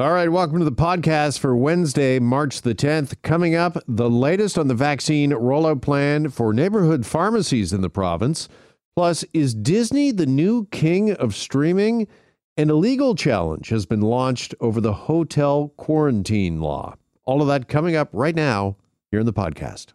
All right, welcome to the podcast for Wednesday, March the 10th. Coming up, the latest on the vaccine rollout plan for neighborhood pharmacies in the province. Plus, is Disney the new king of streaming? An illegal challenge has been launched over the hotel quarantine law. All of that coming up right now here in the podcast.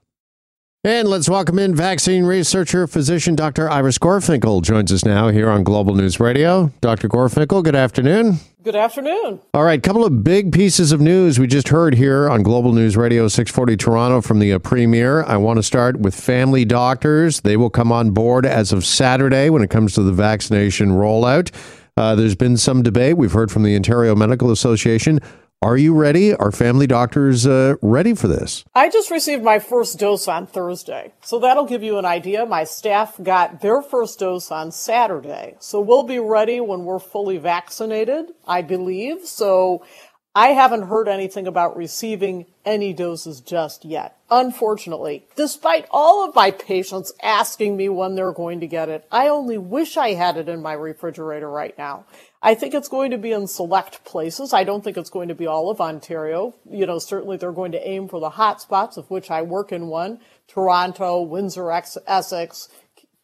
And let's welcome in vaccine researcher, physician Dr. Iris Gorfinkel joins us now here on Global News Radio. Dr. Gorfinkel, good afternoon. Good afternoon. All right, couple of big pieces of news we just heard here on Global News Radio 640 Toronto from the uh, Premier. I want to start with family doctors. They will come on board as of Saturday when it comes to the vaccination rollout. Uh, there's been some debate. We've heard from the Ontario Medical Association. Are you ready? Are family doctors uh, ready for this? I just received my first dose on Thursday. So that'll give you an idea. My staff got their first dose on Saturday. So we'll be ready when we're fully vaccinated, I believe. So I haven't heard anything about receiving any doses just yet. Unfortunately, despite all of my patients asking me when they're going to get it, I only wish I had it in my refrigerator right now. I think it's going to be in select places. I don't think it's going to be all of Ontario. You know, certainly they're going to aim for the hot spots, of which I work in one, Toronto, Windsor, Essex,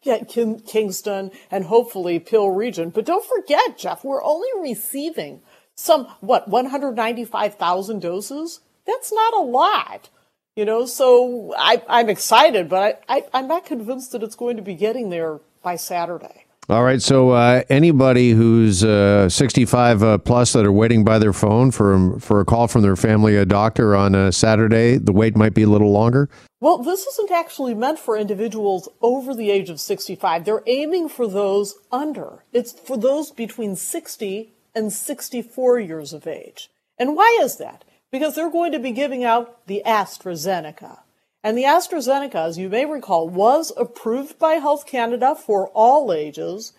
Kingston, and hopefully Peel region. But don't forget, Jeff, we're only receiving some, what, 195,000 doses? That's not a lot. You know, so I, I'm excited, but I, I, I'm not convinced that it's going to be getting there by Saturday. All right. So uh, anybody who's uh, 65 uh, plus that are waiting by their phone for for a call from their family a doctor on a Saturday, the wait might be a little longer. Well, this isn't actually meant for individuals over the age of 65. They're aiming for those under. It's for those between 60 and 64 years of age. And why is that? Because they're going to be giving out the AstraZeneca. And the AstraZeneca, as you may recall, was approved by Health Canada for all ages.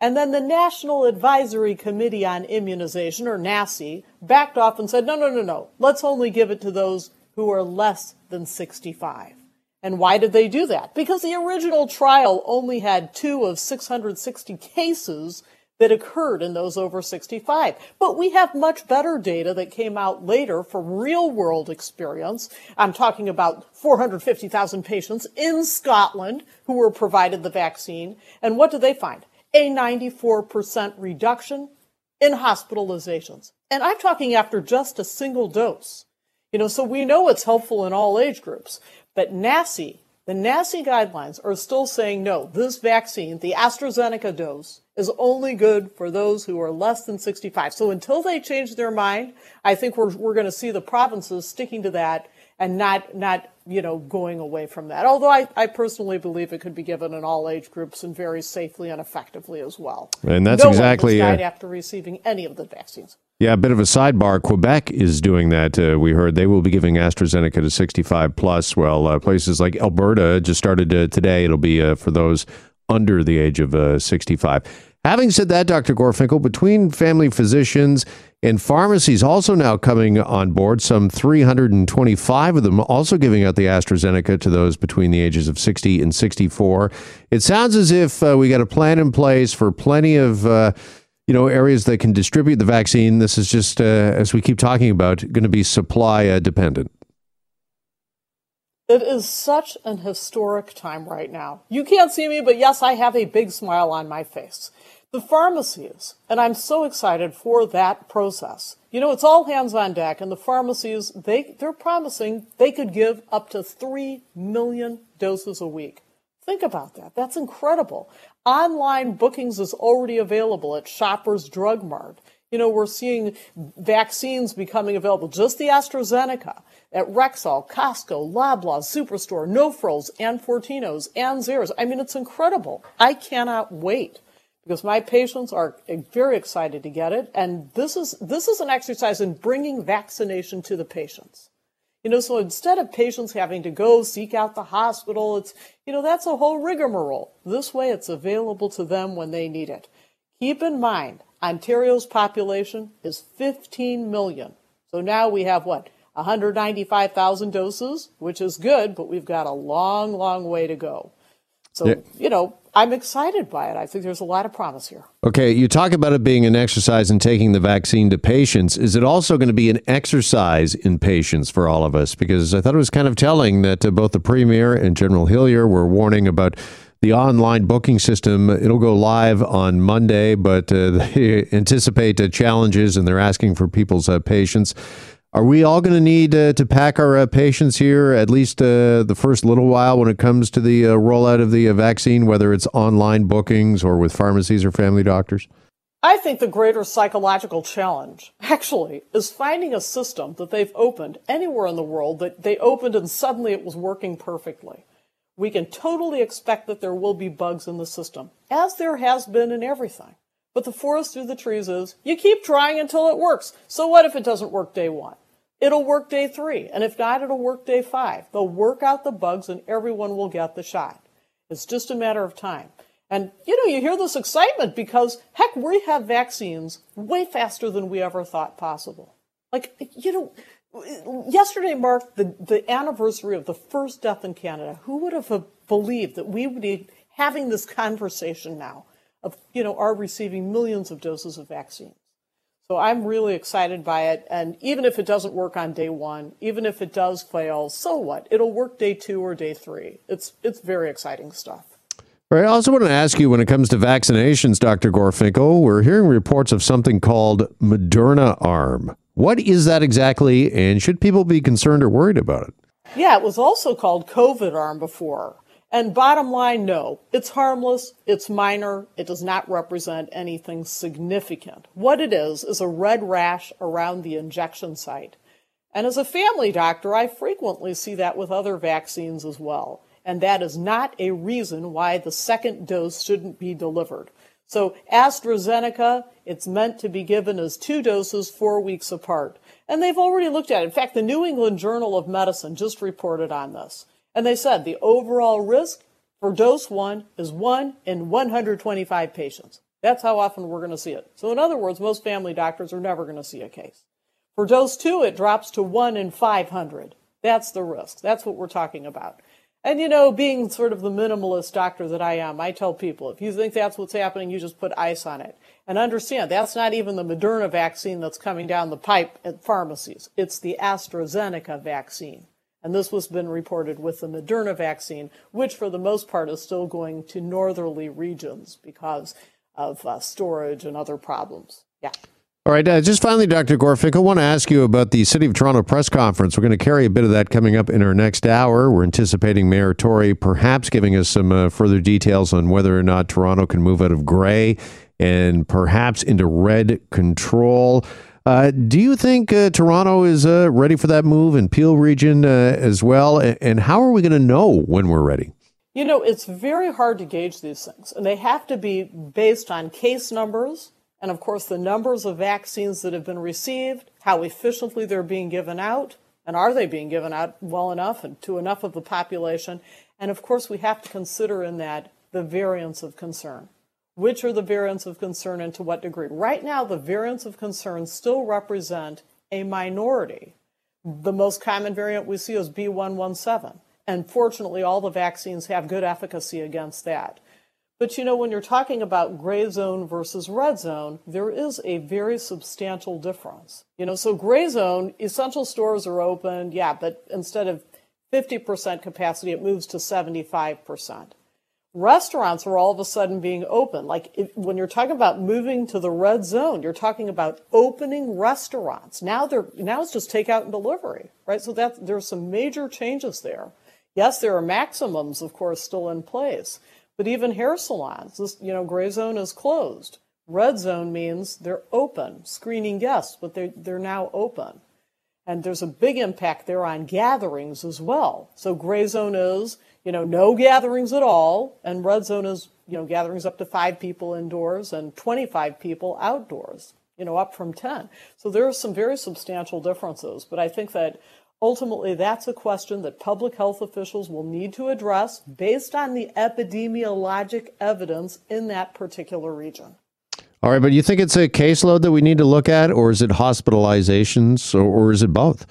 And then the National Advisory Committee on Immunization, or NACI, backed off and said, no, no, no, no, let's only give it to those who are less than 65. And why did they do that? Because the original trial only had two of 660 cases that occurred in those over 65. But we have much better data that came out later from real world experience. I'm talking about 450,000 patients in Scotland who were provided the vaccine. And what did they find? A 94% reduction in hospitalizations. And I'm talking after just a single dose. You know, so we know it's helpful in all age groups. But NACI, the NACI guidelines are still saying no, this vaccine, the AstraZeneca dose, is only good for those who are less than 65. So until they change their mind, I think we're, we're going to see the provinces sticking to that and not, not, you know, going away from that. Although I, I personally believe it could be given in all age groups and very safely and effectively as well. And that's no exactly one died uh, after receiving any of the vaccines. Yeah, a bit of a sidebar. Quebec is doing that. Uh, we heard they will be giving AstraZeneca to 65 plus. Well, uh, places like Alberta just started uh, today. It'll be uh, for those under the age of uh, 65. Having said that, Dr. Gorfinkel, between family physicians and pharmacies also now coming on board, some 325 of them also giving out the AstraZeneca to those between the ages of 60 and 64. It sounds as if uh, we got a plan in place for plenty of you know, areas that can distribute the vaccine. This is just, uh, as we keep talking about, going to be supply uh, dependent. It is such an historic time right now. You can't see me, but yes, I have a big smile on my face. The pharmacies, and I'm so excited for that process. You know, it's all hands on deck, and the pharmacies, they, they're promising they could give up to 3 million doses a week. Think about that. That's incredible. Online bookings is already available at Shoppers Drug Mart. You know, we're seeing vaccines becoming available, just the AstraZeneca at Rexall, Costco, Loblaw, Superstore, No Frills, and Fortinos, and Zehrs. I mean, it's incredible. I cannot wait because my patients are eh, very excited to get it. And this is, this is an exercise in bringing vaccination to the patients. You know, so instead of patients having to go seek out the hospital, it's, you know, that's a whole rigmarole. This way it's available to them when they need it. Keep in mind, Ontario's population is 15 million. So now we have what? 195,000 doses, which is good, but we've got a long, long way to go. So, yeah. you know, I'm excited by it. I think there's a lot of promise here. Okay, you talk about it being an exercise in taking the vaccine to patients. Is it also going to be an exercise in patience for all of us? Because I thought it was kind of telling that uh, both the Premier and General Hillier were warning about the online booking system. It'll go live on Monday, but uh, they anticipate uh, challenges and they're asking for people's uh, patience. Are we all going to need uh, to pack our uh, patience here at least uh, the first little while when it comes to the uh, rollout of the uh, vaccine, whether it's online bookings or with pharmacies or family doctors? I think the greater psychological challenge, actually, is finding a system that they've opened anywhere in the world that they opened and suddenly it was working perfectly. We can totally expect that there will be bugs in the system, as there has been in everything. But the forest through the trees is you keep trying until it works. So what if it doesn't work day one? It'll work day three. And if not, it'll work day five. They'll work out the bugs and everyone will get the shot. It's just a matter of time. And, you know, you hear this excitement because, heck, we have vaccines way faster than we ever thought possible. Like, you know, yesterday marked the, the anniversary of the first death in Canada. Who would have believed that we would be having this conversation now of, you know, our receiving millions of doses of vaccine? So I'm really excited by it. And even if it doesn't work on day one, even if it does fail, so what? It'll work day two or day three. It's it's very exciting stuff. Right. I also want to ask you when it comes to vaccinations, Dr. Gorfinkel, we're hearing reports of something called Moderna arm. What is that exactly, and should people be concerned or worried about it? Yeah, it was also called COVID arm before. And bottom line, no, it's harmless, it's minor, it does not represent anything significant. What it is, is a red rash around the injection site. And as a family doctor, I frequently see that with other vaccines as well. And that is not a reason why the second dose shouldn't be delivered. So AstraZeneca, it's meant to be given as two doses four weeks apart. And they've already looked at it. In fact, the New England Journal of Medicine just reported on this. And they said the overall risk for dose one is one in 125 patients. That's how often we're going to see it. So, in other words, most family doctors are never going to see a case. For dose two, it drops to one in 500. That's the risk. That's what we're talking about. And you know, being sort of the minimalist doctor that I am, I tell people if you think that's what's happening, you just put ice on it. And understand that's not even the Moderna vaccine that's coming down the pipe at pharmacies. It's the AstraZeneca vaccine. And this was been reported with the Moderna vaccine, which for the most part is still going to northerly regions because of uh, storage and other problems. Yeah. All right. Uh, just finally, Dr. Gorfinkel, I want to ask you about the City of Toronto press conference. We're going to carry a bit of that coming up in our next hour. We're anticipating Mayor Tory perhaps giving us some uh, further details on whether or not Toronto can move out of gray and perhaps into red control. Uh, do you think uh, Toronto is uh, ready for that move in Peel region uh, as well? And how are we going to know when we're ready? You know, it's very hard to gauge these things, and they have to be based on case numbers and, of course, the numbers of vaccines that have been received, how efficiently they're being given out, and are they being given out well enough and to enough of the population? And, of course, we have to consider in that the variants of concern. Which are the variants of concern and to what degree? Right now, the variants of concern still represent a minority. The most common variant we see is B117. And fortunately, all the vaccines have good efficacy against that. But you know, when you're talking about gray zone versus red zone, there is a very substantial difference. You know, so gray zone, essential stores are open, yeah, but instead of 50% capacity, it moves to 75% restaurants are all of a sudden being open. Like if, when you're talking about moving to the red zone, you're talking about opening restaurants. Now they're now it's just takeout and delivery, right? So that there's some major changes there. Yes, there are maximums, of course, still in place, but even hair salons, this you know, gray zone is closed. Red zone means they're open, screening guests, but they're they're now open. And there's a big impact there on gatherings as well. So gray zone is you know, no gatherings at all, and red zone is, you know, gatherings up to five people indoors and 25 people outdoors, you know, up from 10. So there are some very substantial differences, but I think that ultimately that's a question that public health officials will need to address based on the epidemiologic evidence in that particular region. All right, but you think it's a caseload that we need to look at, or is it hospitalizations, or, or is it both?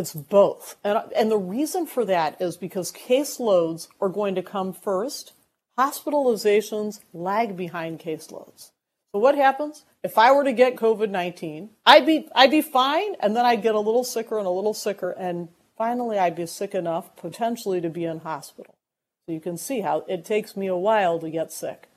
It's both. And, and the reason for that is because caseloads are going to come first, hospitalizations lag behind caseloads. So what happens? If I were to get COVID-19, I'd be, I'd be fine and then I'd get a little sicker and a little sicker and finally I'd be sick enough potentially to be in hospital. So you can see how it takes me a while to get sick.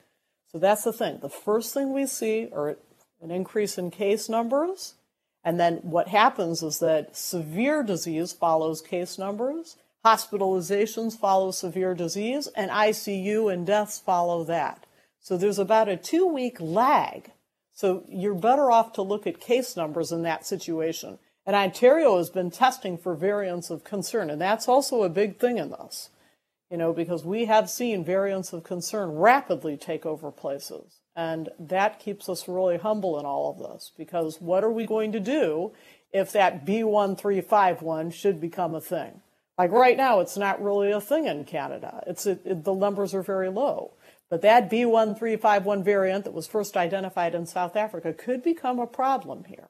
So that's the thing. The first thing we see are an increase in case numbers. And then what happens is that severe disease follows case numbers, hospitalizations follow severe disease, and ICU and deaths follow that. So there's about a two week lag. So you're better off to look at case numbers in that situation. And Ontario has been testing for variants of concern, and that's also a big thing in this, you know, because we have seen variants of concern rapidly take over places. And that keeps us really humble in all of this, because what are we going to do if that B1351 should become a thing? Like right now, it's not really a thing in Canada. It's it, the numbers are very low. But that B1351 variant that was first identified in South Africa could become a problem here.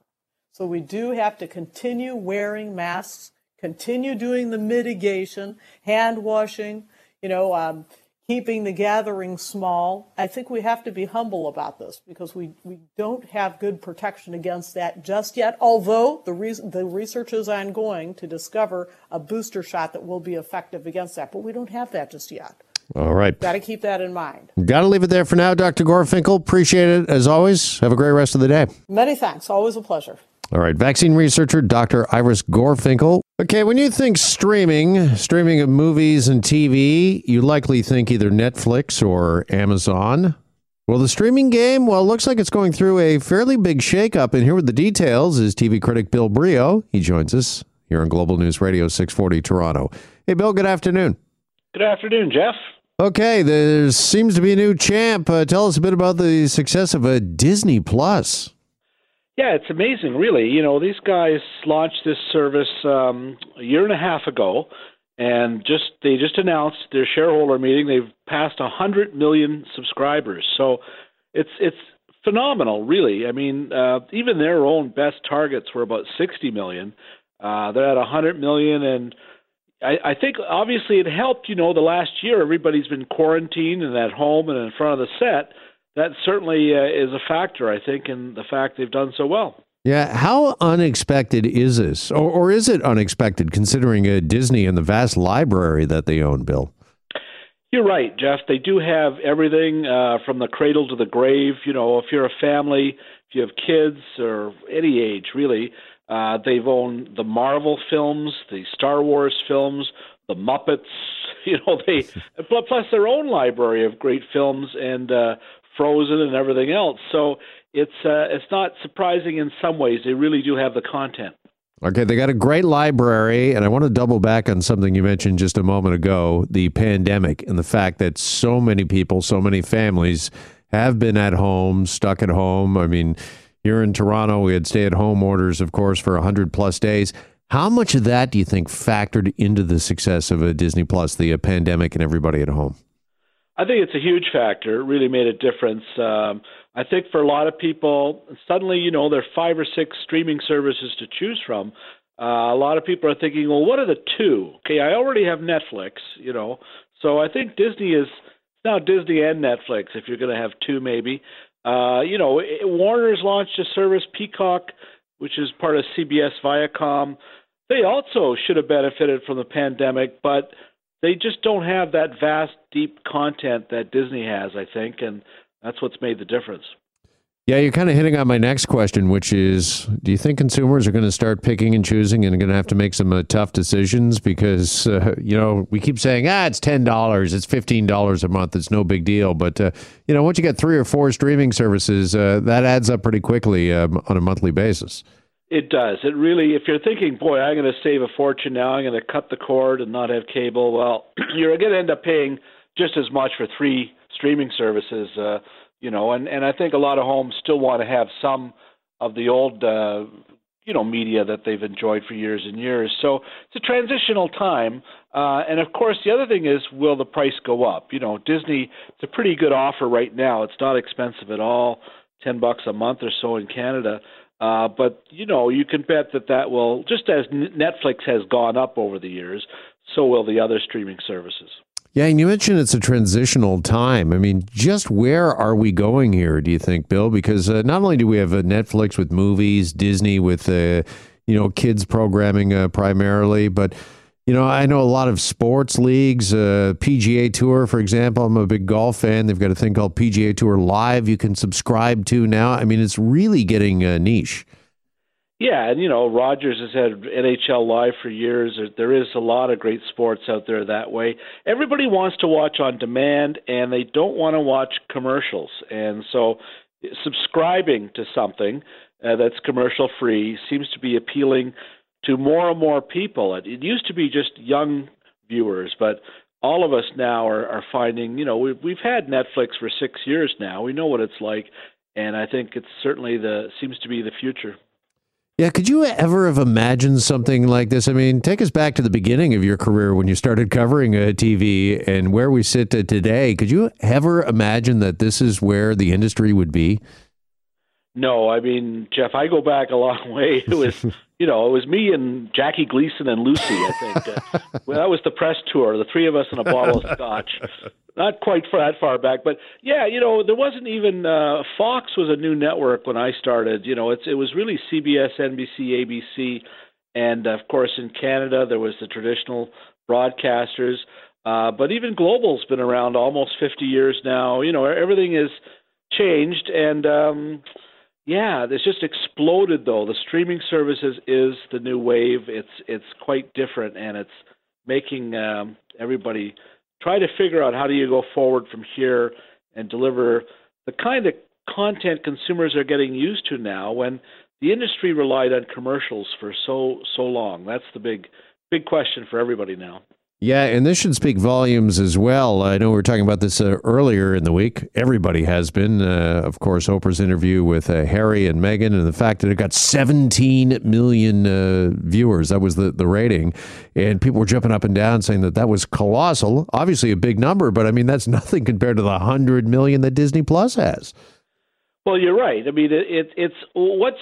So we do have to continue wearing masks, continue doing the mitigation, hand washing, you know, um, keeping the gathering small. I think we have to be humble about this because we, we don't have good protection against that just yet, although the, reason, the research is ongoing to discover a booster shot that will be effective against that, but we don't have that just yet. All right. Got to keep that in mind. Got to leave it there for now, Dr. Gorfinkel. Appreciate it as always. Have a great rest of the day. Many thanks. Always a pleasure. All right. Vaccine researcher Dr. Iris Gorfinkel. Okay, when you think streaming, streaming of movies and TV, you likely think either Netflix or Amazon. Well, the streaming game, well, looks like it's going through a fairly big shakeup. And here with the details is TV critic Bill Brioux. He joins us here on Global News Radio 640 Toronto. Hey, Bill, good afternoon. Good afternoon, Jeff. Okay, there seems to be a new champ. Uh, tell us a bit about the success of a Disney Plus. Yeah, it's amazing, really. You know, these guys launched this service um, a year and a half ago, and just they just announced their shareholder meeting. They've passed a hundred million subscribers, so it's it's phenomenal, really. I mean, uh, even their own best targets were about sixty million. Uh, they're at a hundred million, and I, I think obviously it helped. You know, the last year everybody's been quarantined and at home and in front of the set. That certainly uh, is a factor, I think, in the fact they've done so well. Yeah, how unexpected is this, or, or is it unexpected considering uh, Disney and the vast library that they own, Bill? You're right, Jeff. They do have everything uh, from the cradle to the grave. You know, if you're a family, if you have kids or any age, really, uh, they've owned the Marvel films, the Star Wars films, the Muppets. You know, they plus their own library of great films and uh, Frozen and everything else. So it's uh, it's not surprising in some ways. They really do have the content. Okay, they got a great library, and I want to double back on something you mentioned just a moment ago the pandemic and the fact that so many people, so many families have been at home, stuck at home. I mean, here in Toronto, we had stay at home orders, of course, for 100 plus days. How much of that do you think factored into the success of a Disney Plus, the pandemic, and everybody at home? I think it's a huge factor. It really made a difference. Um, I think for a lot of people, suddenly, you know, there are five or six streaming services to choose from. Uh, a lot of people are thinking, well, what are the two? Okay, I already have Netflix, you know, so I think Disney is now Disney and Netflix. If you're going to have two, maybe. Uh, you know, Warner's launched a service, Peacock, which is part of CBS Viacom. They also should have benefited from the pandemic, but they just don't have that vast, deep content that Disney has, I think, and that's what's made the difference. Yeah, you're kind of hitting on my next question, which is do you think consumers are going to start picking and choosing and going to have to make some uh, tough decisions? Because, uh, you know, we keep saying, ah, it's $10, it's $15 a month, it's no big deal. But, uh, you know, once you get three or four streaming services, uh, that adds up pretty quickly um, on a monthly basis. It does. It really, if you're thinking, boy, I'm going to save a fortune now, I'm going to cut the cord and not have cable, well, you're going to end up paying just as much for three streaming services. Uh, you know, and and I think a lot of homes still want to have some of the old uh, you know media that they've enjoyed for years and years. So it's a transitional time, uh, and of course the other thing is will the price go up? You know, Disney it's a pretty good offer right now. It's not expensive at all, ten bucks a month or so in Canada. Uh, but you know, you can bet that that will just as Netflix has gone up over the years, so will the other streaming services. Yeah, and you mentioned it's a transitional time. I mean, just where are we going here? Do you think, Bill? Because uh, not only do we have uh, Netflix with movies, Disney with uh, you know kids programming uh, primarily, but you know I know a lot of sports leagues, uh, PGA Tour, for example. I'm a big golf fan. They've got a thing called PGA Tour Live you can subscribe to now. I mean, it's really getting uh, niche. Yeah, and you know, Rogers has had NHL Live for years. There is a lot of great sports out there that way. Everybody wants to watch on demand, and they don't want to watch commercials. And so, subscribing to something uh, that's commercial free seems to be appealing to more and more people. It, it used to be just young viewers, but all of us now are, are finding, you know, we've, we've had Netflix for six years now. We know what it's like, and I think it's certainly the seems to be the future. Yeah, could you ever have imagined something like this? I mean, take us back to the beginning of your career when you started covering uh, TV and where we sit today. Could you ever imagine that this is where the industry would be? No, I mean, Jeff, I go back a long way. It was, you know, it was me and Jackie Gleason and Lucy, I think. Uh, well, that was the press tour, the three of us in a bottle of scotch not quite that far back, but yeah, you know, there wasn't even uh, Fox was a new network when I started. You know, it's it was really CBS, NBC, ABC, and of course in Canada there was the traditional broadcasters. Uh, but even Global's been around almost 50 years now. You know, everything is changed, and um, yeah, it's just exploded. Though the streaming services is the new wave. It's it's quite different, and it's making um, everybody try to figure out how do you go forward from here and deliver the kind of content consumers are getting used to now when the industry relied on commercials for so so long. That's the big big question for everybody now. Yeah, and this should speak volumes as well. I know we were talking about this uh, earlier in the week. Everybody has been, uh, of course, Oprah's interview with uh, Harry and Meghan, and the fact that it got 17 million uh, viewers. That was the, the rating. And people were jumping up and down saying that that was colossal. Obviously, a big number, but I mean, that's nothing compared to the 100 million that Disney Plus has. Well, you're right. I mean, it, it, it's what's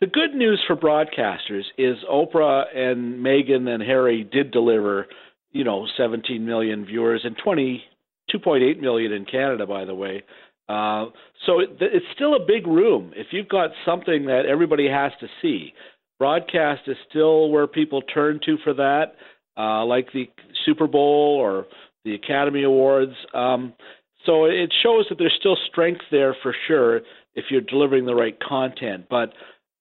the good news for broadcasters is Oprah and Meghan and Harry did deliver you know 17 million viewers and 20 2.8 million in Canada, by the way. Uh, so it, it's still a big room. If you've got something that everybody has to see, broadcast is still where people turn to for that, uh, like the Super Bowl or the Academy Awards. Um, so it shows that there's still strength there for sure if you're delivering the right content. But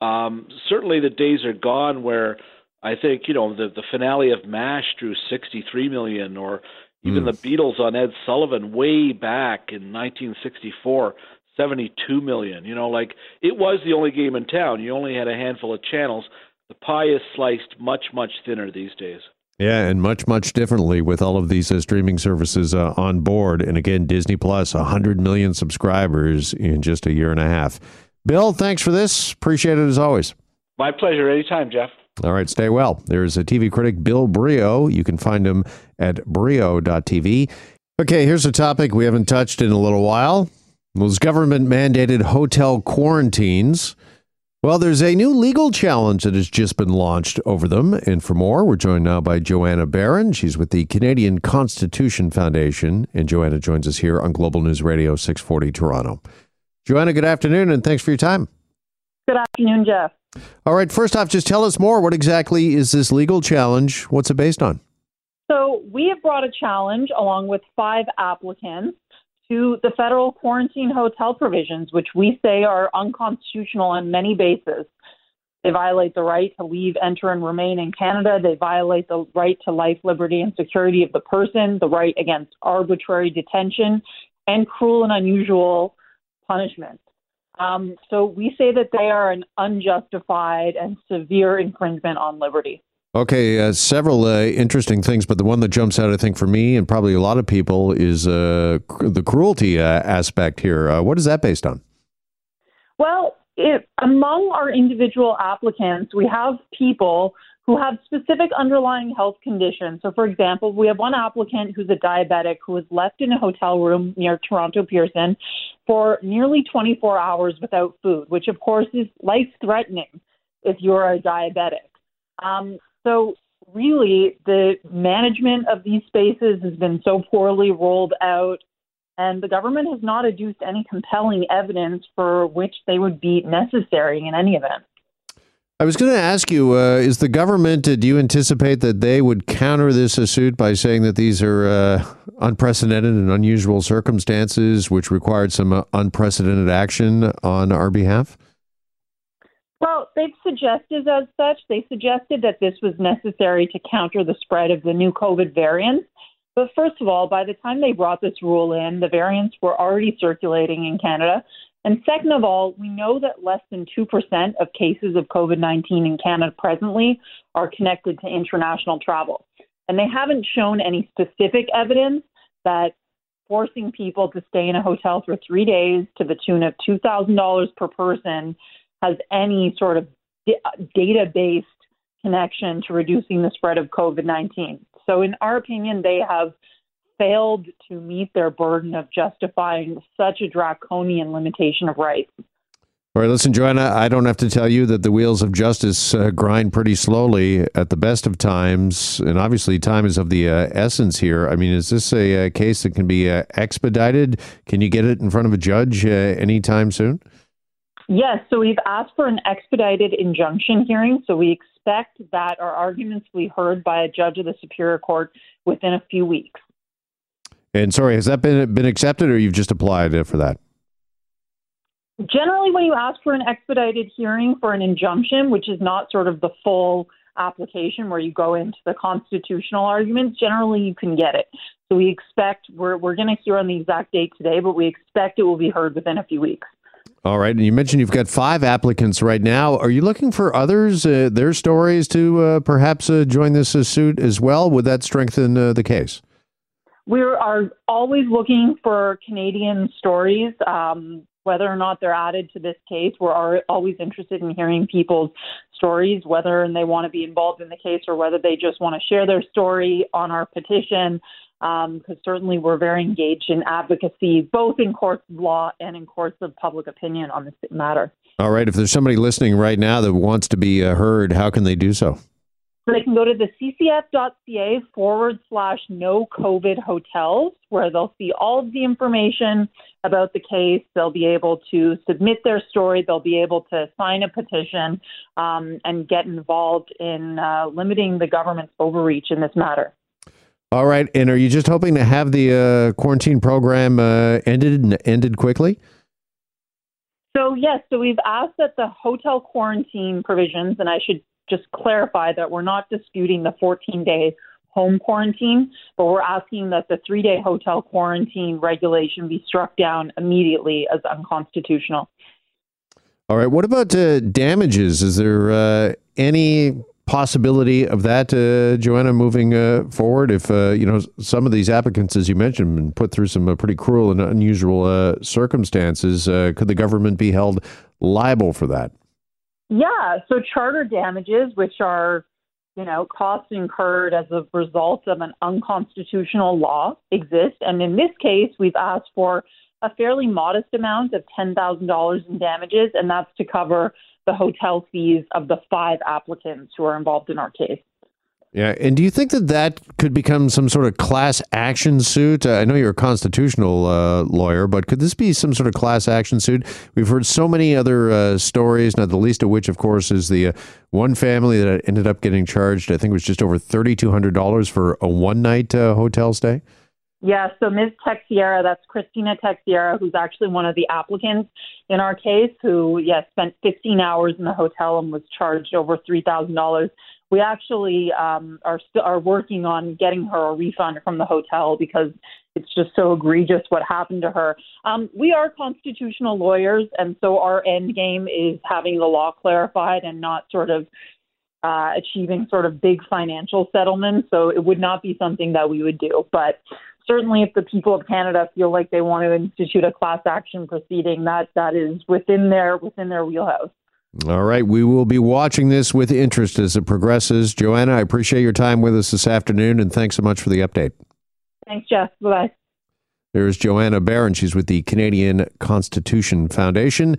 um, certainly the days are gone where I think you know the the finale of MASH drew 63 million, or even mm. the Beatles on Ed Sullivan way back in 1964, 72 million. You know, like it was the only game in town. You only had a handful of channels. The pie is sliced much much thinner these days. Yeah, and much, much differently with all of these uh, streaming services uh, on board. And again, Disney Plus, 100 million subscribers in just a year and a half. Bill, thanks for this. Appreciate it as always. My pleasure. Anytime, Jeff. All right, stay well. There's a TV critic, Bill Brioux. You can find him at brioux.tv. Okay, here's a topic we haven't touched in a little while. Those government mandated hotel quarantines. Well, there's a new legal challenge that has just been launched over them. And for more, we're joined now by Joanna Baron. She's with the Canadian Constitution Foundation. And Joanna joins us here on Global News Radio 640 Toronto. Joanna, good afternoon, and thanks for your time. Good afternoon, Jeff. All right, first off, just tell us more. What exactly is this legal challenge? What's it based on? So, we have brought a challenge along with five applicants to the federal quarantine hotel provisions, which we say are unconstitutional on many bases. They violate the right to leave, enter, and remain in Canada. They violate the right to life, liberty, and security of the person, the right against arbitrary detention, and cruel and unusual punishment. Um, so we say that they are an unjustified and severe infringement on liberty. Okay, uh, several uh, interesting things, but the one that jumps out, I think, for me and probably a lot of people is uh, cr- the cruelty uh, aspect here. Uh, what is that based on? Well, it, among our individual applicants, we have people who have specific underlying health conditions. So, for example, we have one applicant who's a diabetic who was left in a hotel room near Toronto Pearson for nearly 24 hours without food, which, of course, is life threatening if you're a diabetic. Um, so, really the management of these spaces has been so poorly rolled out, and the government has not adduced any compelling evidence for which they would be necessary in any event. I was going to ask you: uh, Is the government? Uh, do you anticipate that they would counter this suit by saying that these are uh, unprecedented and unusual circumstances, which required some uh, unprecedented action on our behalf? Well, they've suggested as such. They suggested that this was necessary to counter the spread of the new COVID variants. But first of all, by the time they brought this rule in, the variants were already circulating in Canada. And second of all, we know that less than 2% of cases of COVID 19 in Canada presently are connected to international travel. And they haven't shown any specific evidence that forcing people to stay in a hotel for three days to the tune of $2,000 per person has any sort of data based connection to reducing the spread of COVID 19. So, in our opinion, they have failed to meet their burden of justifying such a draconian limitation of rights. All right, listen, Joanna, I don't have to tell you that the wheels of justice uh, grind pretty slowly at the best of times. And obviously, time is of the uh, essence here. I mean, is this a, a uh, case that can be uh, expedited? Can you get it in front of a judge uh, anytime soon? Yes, so we've asked for an expedited injunction hearing. So we expect that our arguments will be heard by a judge of the Superior Court within a few weeks. And sorry, has that been been accepted, or you've just applied for that? Generally, when you ask for an expedited hearing for an injunction, which is not sort of the full application where you go into the constitutional arguments, generally you can get it. So we expect we're we're going to hear on the exact date today, but we expect it will be heard within a few weeks. All right, and you mentioned you've got five applicants right now. Are you looking for others, uh, their stories, to uh, perhaps uh, join this uh, suit as well? Would that strengthen uh, the case? We are always looking for Canadian stories. Um, whether or not they're added to this case, we're always interested in hearing people's stories, whether they want to be involved in the case or whether they just want to share their story on our petition. Because um, certainly we're very engaged in advocacy, both in courts of law and in courts of public opinion on this matter. All right. If there's somebody listening right now that wants to be uh, heard, how can they do so? So they can go to the ccf.ca forward slash no COVID hotels, where they'll see all of the information about the case. They'll be able to submit their story. They'll be able to sign a petition um, and get involved in uh, limiting the government's overreach in this matter. All right. And are you just hoping to have the uh, quarantine program uh, ended ended quickly? So yes, so we've asked that the hotel quarantine provisions, and I should just clarify that we're not disputing the 14 day home quarantine, but we're asking that the three day hotel quarantine regulation be struck down immediately as unconstitutional. All right. What about uh, damages? Is there uh, any possibility of that, uh, Joanna, moving uh, forward? If uh, you know some of these applicants, as you mentioned, been put through some uh, pretty cruel and unusual circumstances, could the government be held liable for that? Yeah, so charter damages, which are, you know, costs incurred as a result of an unconstitutional law, exist. And in this case, we've asked for a fairly modest amount of $10,000 in damages, and that's to cover the hotel fees of the five applicants who are involved in our case. Yeah, and do you think that that could become some sort of class action suit? Uh, I know you're a constitutional uh, lawyer, but could this be some sort of class action suit? We've heard so many other uh, stories, not the least of which, of course, is the uh, one family that ended up getting charged. I think it was just over thirty two hundred dollars for a one night uh, hotel stay. Yeah, so Ms. Teixeira, that's Christina Teixeira, who's actually one of the applicants in our case, who, yes, yeah, spent 15 hours in the hotel and was charged over $3,000 we actually um, are st- are working on getting her a refund from the hotel because it's just so egregious what happened to her. Um, we are constitutional lawyers, and so our end game is having the law clarified and not sort of uh, achieving sort of big financial settlements. So it would not be something that we would do, but. Certainly, if the people of Canada feel like they want to institute a class action proceeding, that that is within their within their wheelhouse. All right. We will be watching this with interest as it progresses. Joanna, I appreciate your time with us this afternoon, and thanks so much for the update. Thanks, Jeff. Bye. There's Joanna Baron. She's with the Canadian Constitution Foundation.